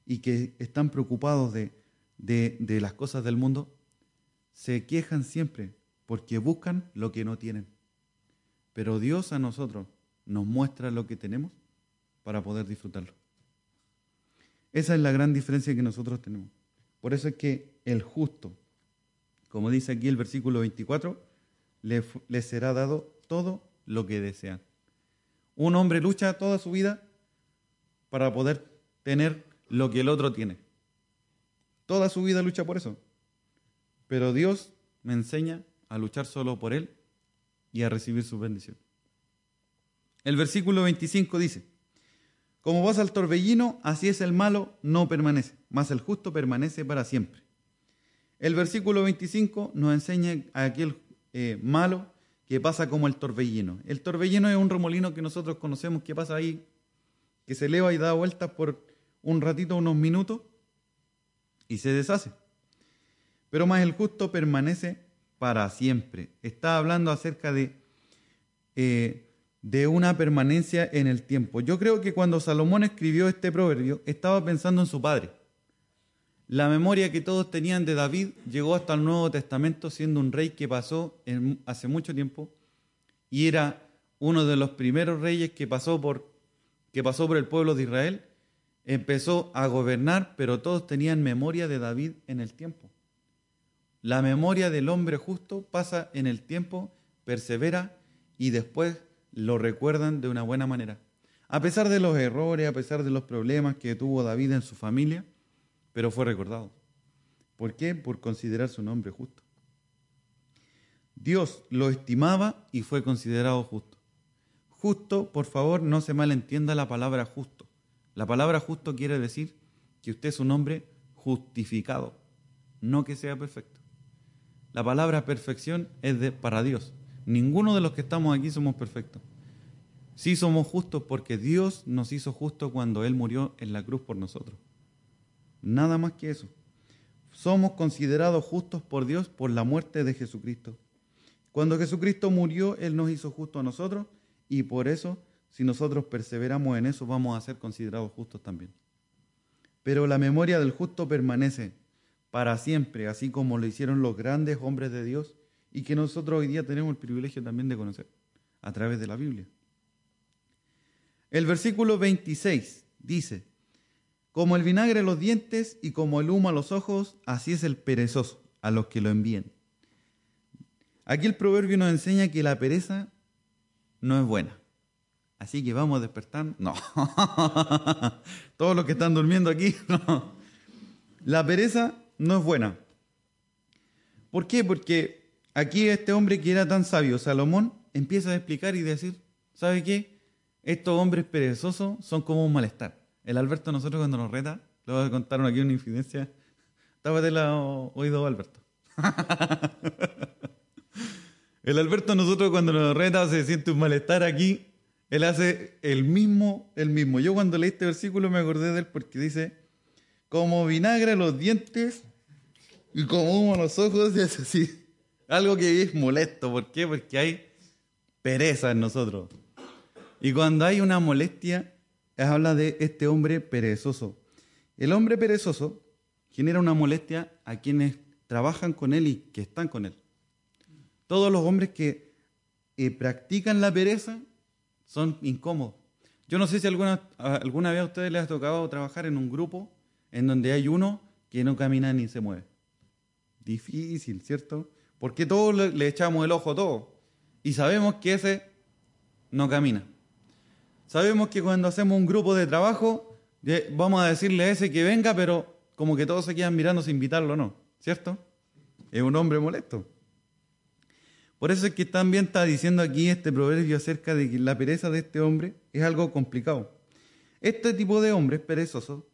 y que están preocupados de, de las cosas del mundo, se quejan siempre porque buscan lo que no tienen. Pero Dios a nosotros nos muestra lo que tenemos para poder disfrutarlo. Esa es la gran diferencia que nosotros tenemos. Por eso es que el justo, como dice aquí el versículo 24, le, le será dado todo lo que desean. Un hombre lucha toda su vida para poder tener lo que el otro tiene. Toda su vida lucha por eso. Pero Dios me enseña a luchar solo por Él y a recibir su bendición. El versículo 25 dice, como pasa el torbellino, así es el malo, no permanece, mas el justo permanece para siempre. El versículo 25 nos enseña a aquel eh, malo que pasa como el torbellino. El torbellino es un remolino que nosotros conocemos que pasa ahí, que se eleva y da vueltas por un ratito, unos minutos, y se deshace. Pero más el justo permanece para siempre. Está hablando acerca de eh, de una permanencia en el tiempo. Yo creo que cuando Salomón escribió este proverbio estaba pensando en su padre. La memoria que todos tenían de David llegó hasta el Nuevo Testamento siendo un rey que pasó hace mucho tiempo y era uno de los primeros reyes que pasó por el pueblo de Israel. Empezó a gobernar, pero todos tenían memoria de David en el tiempo. La memoria del hombre justo pasa en el tiempo, persevera y después lo recuerdan de una buena manera. A pesar de los errores, a pesar de los problemas que tuvo David en su familia, pero fue recordado. ¿Por qué? Por considerar su nombre justo. Dios lo estimaba y fue considerado justo. Justo, por favor, no se malentienda la palabra justo. La palabra justo quiere decir que usted es un hombre justificado, no que sea perfecto. La palabra perfección es de, para Dios. Ninguno de los que estamos aquí somos perfectos. Sí somos justos porque Dios nos hizo justos cuando Él murió en la cruz por nosotros. Nada más que eso. Somos considerados justos por Dios por la muerte de Jesucristo. Cuando Jesucristo murió, Él nos hizo justos a nosotros y por eso, si nosotros perseveramos en eso, vamos a ser considerados justos también. Pero la memoria del justo permanece para siempre, así como lo hicieron los grandes hombres de Dios y que nosotros hoy día tenemos el privilegio también de conocer a través de la Biblia. El versículo 26 dice, como el vinagre a los dientes y como el humo a los ojos, así es el perezoso a los que lo envíen. Aquí el proverbio nos enseña que la pereza no es buena. así que vamos despertando. No. (laughs) Todos los que están durmiendo aquí, no. La pereza no es buena. ¿Por qué? Porque aquí este hombre que era tan sabio, Salomón, empieza a explicar y decir, ¿sabe qué? Estos hombres perezosos son como un malestar. El Alberto, nosotros cuando nos reta, le voy a contar aquí una infidencia. Tápate la oído, Alberto. (laughs) el Alberto, nosotros cuando nos reta, se siente un malestar aquí. Él hace el mismo, el mismo. Yo cuando leí este versículo me acordé de él porque dice, como vinagre los dientes y como humo los ojos, (laughs) y es así. Algo que es molesto. ¿Por qué? Porque hay pereza en nosotros. Y cuando hay una molestia, habla de este hombre perezoso. El hombre perezoso genera una molestia a quienes trabajan con él y que están con él. Todos los hombres que eh, practican la pereza son incómodos. Yo no sé si alguna, alguna vez a ustedes les ha tocado trabajar en un grupo en donde hay uno que no camina ni se mueve. Difícil, ¿cierto? Porque todos le, echamos el ojo a todo. Y sabemos que ese no camina. Sabemos que cuando hacemos un grupo de trabajo, vamos a decirle a ese que venga, pero como que todos se quedan mirando sin invitarlo o no, ¿cierto? Es un hombre molesto. Por eso es que también está diciendo aquí este proverbio acerca de que la pereza de este hombre es algo complicado. Este tipo de hombres perezosos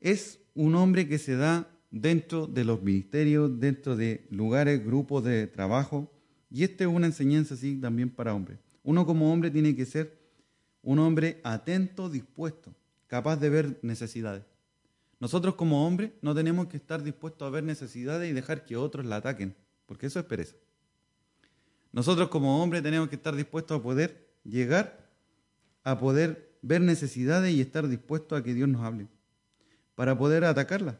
es un hombre que se da dentro de los ministerios, dentro de lugares, grupos de trabajo, y esta es una enseñanza así también para hombres. Uno como hombre tiene que ser un hombre atento, dispuesto, capaz de ver necesidades. Nosotros como hombres no tenemos que estar dispuestos a ver necesidades y dejar que otros la ataquen, porque eso es pereza. Nosotros como hombres tenemos que estar dispuestos a poder llegar a poder ver necesidades y estar dispuestos a que Dios nos hable, para poder atacarlas.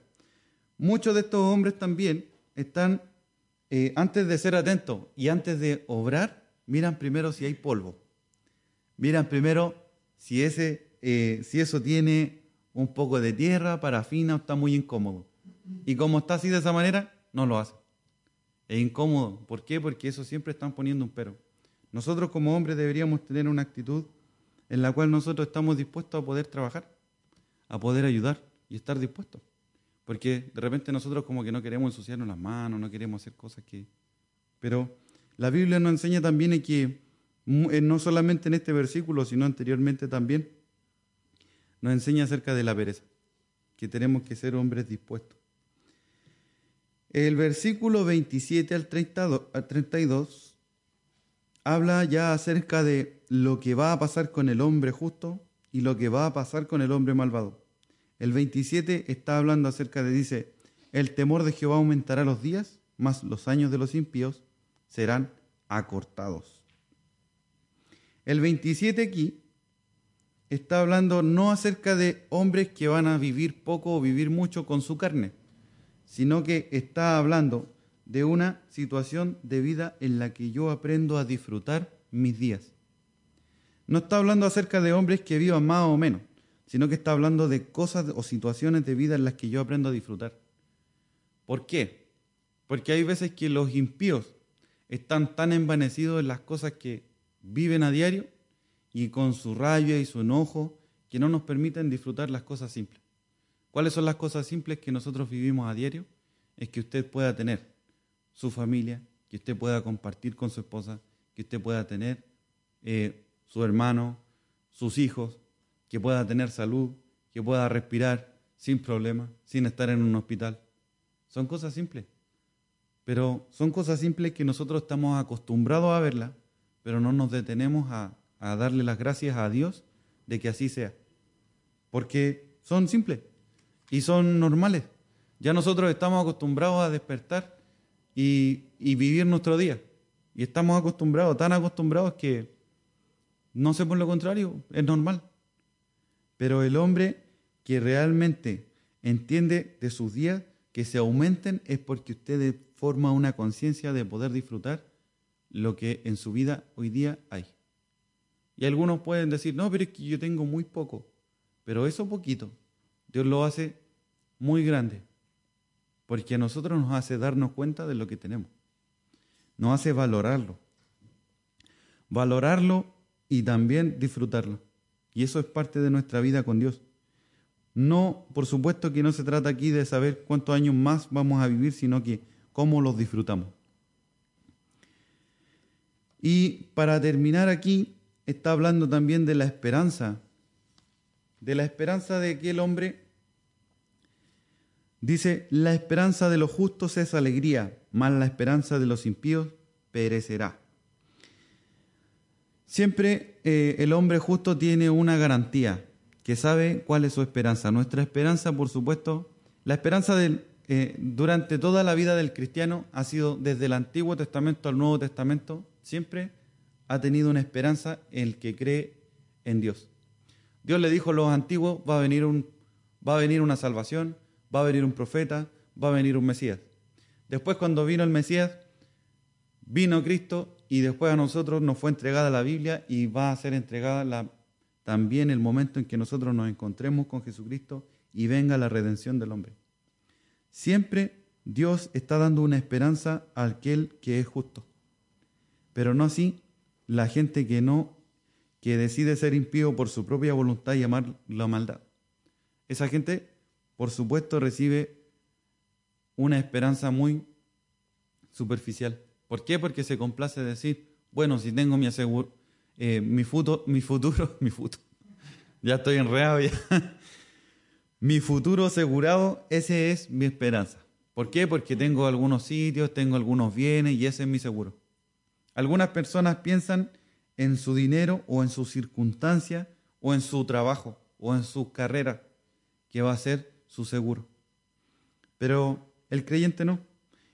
Muchos de estos hombres también están, eh, antes de ser atentos y antes de obrar, miran primero si hay polvo miran primero si, ese, eh, si eso tiene un poco de tierra, parafina o está muy incómodo. Y como está así de esa manera, no lo hace. Es incómodo. ¿Por qué? Porque eso siempre están poniendo un pero. Nosotros como hombres deberíamos tener una actitud en la cual nosotros estamos dispuestos a poder trabajar, a poder ayudar y estar dispuestos. Porque de repente nosotros como que no queremos ensuciarnos las manos, no queremos hacer cosas que... Pero la Biblia nos enseña también que no solamente en este versículo, sino anteriormente también, nos enseña acerca de la pereza, que tenemos que ser hombres dispuestos. El versículo 27 al 32 habla ya acerca de lo que va a pasar con el hombre justo y lo que va a pasar con el hombre malvado. El 27 está hablando acerca de, dice, el temor de Jehová aumentará los días, mas los años de los impíos serán acortados. El 27 aquí está hablando no acerca de hombres que van a vivir poco o vivir mucho con su carne, sino que está hablando de una situación de vida en la que yo aprendo a disfrutar mis días. No está hablando acerca de hombres que vivan más o menos, sino que está hablando de cosas o situaciones de vida en las que yo aprendo a disfrutar. ¿Por qué? Porque hay veces que los impíos están tan envanecidos en las cosas que viven a diario y con su rabia y su enojo que no nos permiten disfrutar las cosas simples. ¿Cuáles son las cosas simples que nosotros vivimos a diario? Es que usted pueda tener su familia, que usted pueda compartir con su esposa, que usted pueda tener eh, su hermano, sus hijos, que pueda tener salud, que pueda respirar sin problema, sin estar en un hospital. Son cosas simples, pero son cosas simples que nosotros estamos acostumbrados a verlas pero no nos detenemos a, darle las gracias a Dios de que así sea. Porque son simples y son normales. Ya nosotros estamos acostumbrados a despertar y, vivir nuestro día. Y estamos acostumbrados, tan acostumbrados que no sé por lo contrario, es normal. Pero el hombre que realmente entiende de sus días que se aumenten es porque usted forma una conciencia de poder disfrutar lo que en su vida hoy día hay. Y algunos pueden decir, no, pero es que yo tengo muy poco. Pero eso poquito, Dios lo hace muy grande. Porque a nosotros nos hace darnos cuenta de lo que tenemos. Nos hace valorarlo. Valorarlo y también disfrutarlo. Y eso es parte de nuestra vida con Dios. No, por supuesto que no se trata aquí de saber cuántos años más vamos a vivir, sino que cómo los disfrutamos. Y para terminar aquí, está hablando también de la esperanza, de la esperanza de que el hombre dice, la esperanza de los justos es alegría, mas la esperanza de los impíos perecerá. Siempre eh, el hombre justo tiene una garantía, que sabe cuál es su esperanza. Nuestra esperanza, por supuesto, la esperanza eh, durante toda la vida del cristiano ha sido desde el Antiguo Testamento al Nuevo Testamento, siempre ha tenido una esperanza en el que cree en Dios. Dios le dijo a los antiguos, va a venir, un, va a venir una salvación, va a venir un profeta, va a venir un Mesías. Después cuando vino el Mesías, vino Cristo y después a nosotros nos fue entregada la Biblia y va a ser entregada también el momento en que nosotros nos encontremos con Jesucristo y venga la redención del hombre. Siempre Dios está dando una esperanza a aquel que es justo, pero no así la gente que no, que decide ser impío por su propia voluntad y amar la maldad. Esa gente, por supuesto, recibe una esperanza muy superficial. ¿Por qué? Porque se complace decir, bueno, si tengo mi aseguro, eh, mi, futuro, mi futuro, (laughs) mi futuro, ya estoy enredado ya. (laughs) mi futuro asegurado, ese es mi esperanza. ¿Por qué? Porque tengo algunos sitios, tengo algunos bienes y ese es mi seguro. Algunas personas piensan en su dinero o en sus circunstancias o en su trabajo o en su carrera, que va a ser su seguro. Pero el creyente no.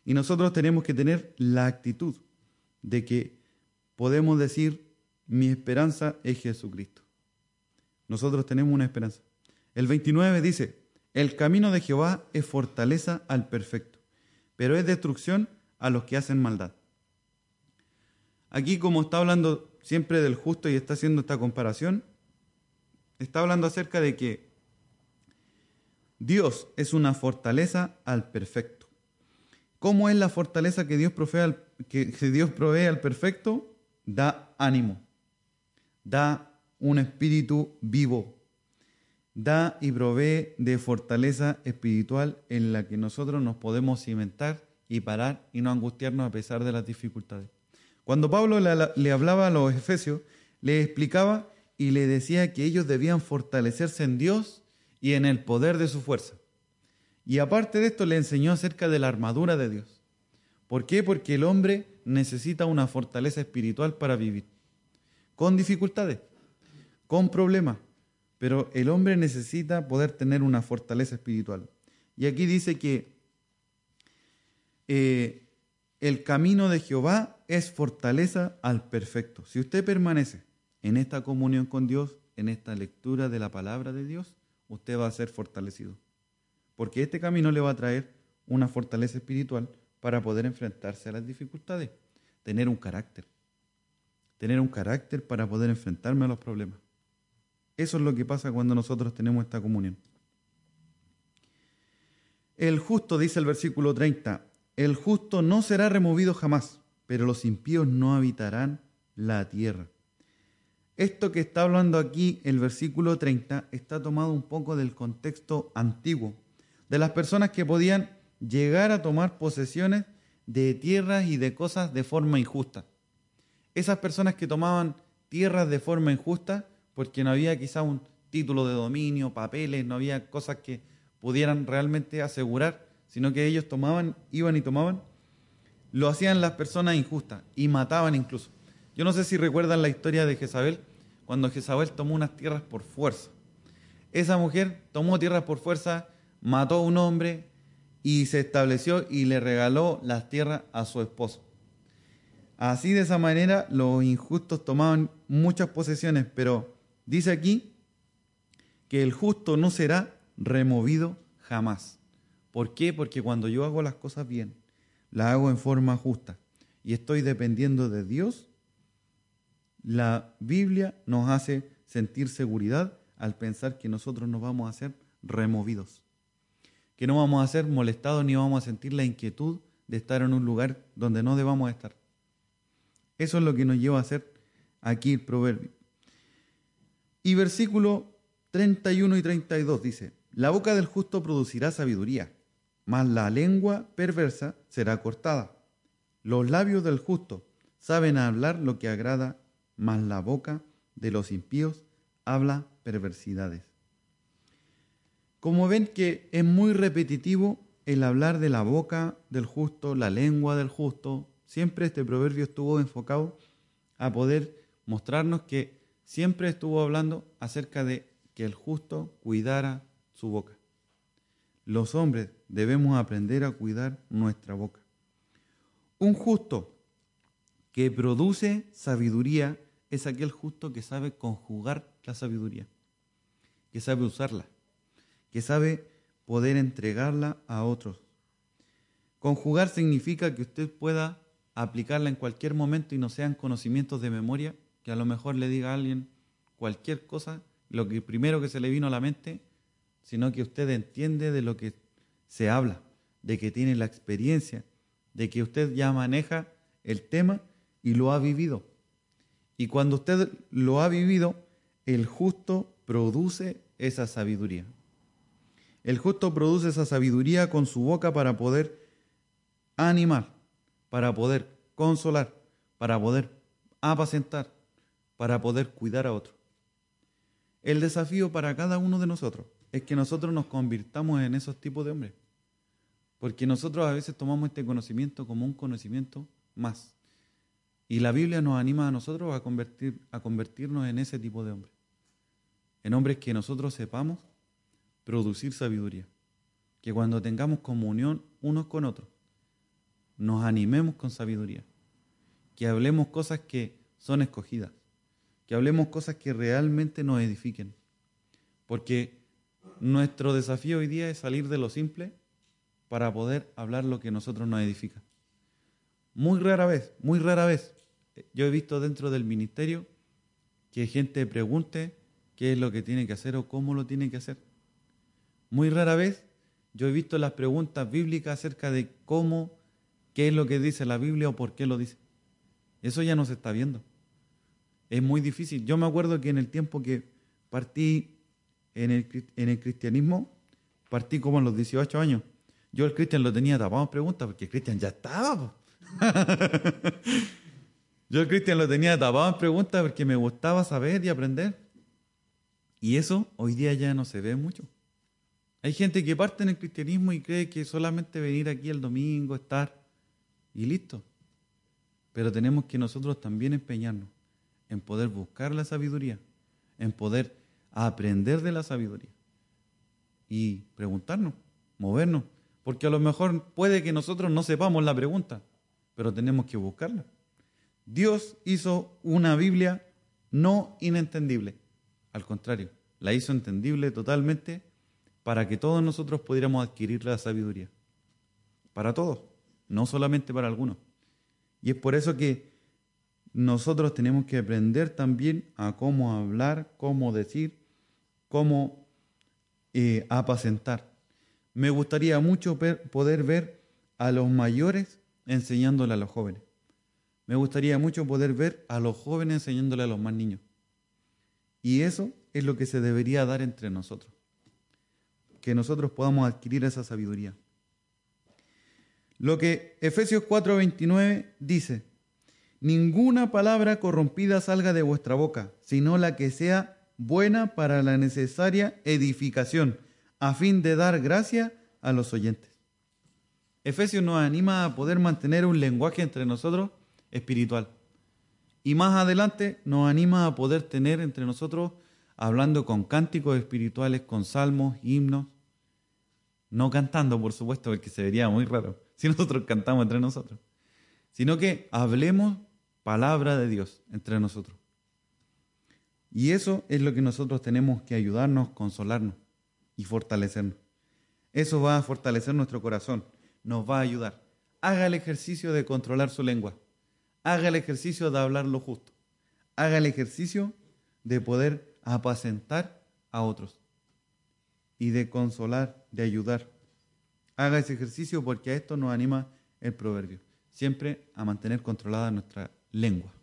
Y nosotros tenemos que tener la actitud de que podemos decir, mi esperanza es Jesucristo. Nosotros tenemos una esperanza. El 29 dice, el camino de Jehová es fortaleza al perfecto, pero es destrucción a los que hacen maldad. Aquí como está hablando siempre del justo y está haciendo esta comparación, está hablando acerca de que Dios es una fortaleza al perfecto. ¿Cómo es la fortaleza que Dios provee al, que Dios provee al perfecto? Da ánimo, da un espíritu vivo, da y provee de fortaleza espiritual en la que nosotros nos podemos cimentar y parar y no angustiarnos a pesar de las dificultades. Cuando Pablo le, hablaba a los efesios, le explicaba y le decía que ellos debían fortalecerse en Dios y en el poder de su fuerza. Y aparte de esto le enseñó acerca de la armadura de Dios. ¿Por qué? Porque el hombre necesita una fortaleza espiritual para vivir. Con dificultades, con problemas, pero el hombre necesita poder tener una fortaleza espiritual. Y aquí dice que eh, el camino de Jehová es fortaleza al perfecto. Si usted permanece en esta comunión con Dios, en esta lectura de la palabra de Dios, usted va a ser fortalecido. Porque este camino le va a traer una fortaleza espiritual para poder enfrentarse a las dificultades, tener un carácter, tener un carácter para poder enfrentarme a los problemas. Eso es lo que pasa cuando nosotros tenemos esta comunión. El justo, dice el versículo 30, el justo no será removido jamás, pero los impíos no habitarán la tierra. Esto que está hablando aquí, el versículo 30, está tomado un poco del contexto antiguo, de las personas que podían llegar a tomar posesiones de tierras y de cosas de forma injusta. Esas personas que tomaban tierras de forma injusta, porque no había quizá un título de dominio, papeles, no había cosas que pudieran realmente asegurar sino que ellos tomaban, iban y tomaban, lo hacían las personas injustas y mataban incluso. Yo no sé si recuerdan la historia de Jezabel, cuando Jezabel tomó unas tierras por fuerza. Esa mujer tomó tierras por fuerza, mató a un hombre y se estableció y le regaló las tierras a su esposo. Así de esa manera los injustos tomaban muchas posesiones, pero dice aquí que el justo no será removido jamás. ¿Por qué? Porque cuando yo hago las cosas bien, las hago en forma justa y estoy dependiendo de Dios, la Biblia nos hace sentir seguridad al pensar que nosotros no vamos a ser removidos, que no vamos a ser molestados ni vamos a sentir la inquietud de estar en un lugar donde no debamos estar. Eso es lo que nos lleva a hacer aquí el proverbio. Y versículo 31 y 32 dice, la boca del justo producirá sabiduría, mas la lengua perversa será cortada. Los labios del justo saben hablar lo que agrada, mas la boca de los impíos habla perversidades. Como ven que es muy repetitivo el hablar de la boca del justo, la lengua del justo, siempre este proverbio estuvo enfocado a poder mostrarnos que siempre estuvo hablando acerca de que el justo cuidara su boca. Los hombres debemos aprender a cuidar nuestra boca. Un justo que produce sabiduría es aquel justo que sabe conjugar la sabiduría, que sabe usarla, que sabe poder entregarla a otros. Conjugar significa que usted pueda aplicarla en cualquier momento y no sean conocimientos de memoria, que a lo mejor le diga a alguien cualquier cosa, lo que primero que se le vino a la mente, sino que usted entiende de lo que se habla, de que tiene la experiencia, de que usted ya maneja el tema y lo ha vivido. Y cuando usted lo ha vivido, el justo produce esa sabiduría. El justo produce esa sabiduría con su boca para poder animar, para poder consolar, para poder apacentar, para poder cuidar a otro. El desafío para cada uno de nosotros es que nosotros nos convirtamos en esos tipos de hombres. Porque nosotros a veces tomamos este conocimiento como un conocimiento más. Y la Biblia nos anima a nosotros a, convertir, a convertirnos en ese tipo de hombres. En hombres que nosotros sepamos producir sabiduría. Que cuando tengamos comunión unos con otros, nos animemos con sabiduría. Que hablemos cosas que son escogidas. Que hablemos cosas que realmente nos edifiquen. Porque nuestro desafío hoy día es salir de lo simple para poder hablar lo que nosotros nos edifica. Muy rara vez, muy rara vez, yo he visto dentro del ministerio que gente pregunte qué es lo que tiene que hacer o cómo lo tiene que hacer. Muy rara vez yo he visto las preguntas bíblicas acerca de cómo, qué es lo que dice la Biblia o por qué lo dice. Eso ya no se está viendo. Es muy difícil. Yo me acuerdo que en el tiempo que partí en el, cristianismo, partí como a los 18 años. Yo el Cristian lo tenía tapado preguntas porque Cristian ya estaba. (laughs) Yo el Cristian lo tenía tapado en preguntas porque me gustaba saber y aprender. Y eso hoy día ya no se ve mucho. Hay gente que parte en el cristianismo y cree que solamente venir aquí el domingo, estar y listo. Pero tenemos que nosotros también empeñarnos en poder buscar la sabiduría, en poder aprender de la sabiduría y preguntarnos, movernos. Porque a lo mejor puede que nosotros no sepamos la pregunta, pero tenemos que buscarla. Dios hizo una Biblia no inentendible. Al contrario, la hizo entendible totalmente para que todos nosotros pudiéramos adquirir la sabiduría. Para todos, no solamente para algunos. Y es por eso que nosotros tenemos que aprender también a cómo hablar, cómo decir, cómo eh, apacentar me gustaría mucho poder ver a los mayores enseñándole a los jóvenes. Me gustaría mucho poder ver a los jóvenes enseñándole a los más niños. Y eso es lo que se debería dar entre nosotros. Que nosotros podamos adquirir esa sabiduría. Lo que Efesios 4:29 dice, ninguna palabra corrompida salga de vuestra boca, sino la que sea buena para la necesaria edificación a fin de dar gracia a los oyentes. Efesios nos anima a poder mantener un lenguaje entre nosotros espiritual. Y más adelante nos anima a poder tener entre nosotros, hablando con cánticos espirituales, con salmos, himnos, no cantando, por supuesto, porque se vería muy raro si (laughs) nosotros cantamos entre nosotros, sino que hablemos palabra de Dios entre nosotros. Y eso es lo que nosotros tenemos que ayudarnos, consolarnos y fortalecernos. Eso va a fortalecer nuestro corazón, nos va a ayudar. Haga el ejercicio de controlar su lengua. Haga el ejercicio de hablar lo justo. Haga el ejercicio de poder apacentar a otros y de consolar, de ayudar. Haga ese ejercicio porque a esto nos anima el proverbio. Siempre a mantener controlada nuestra lengua.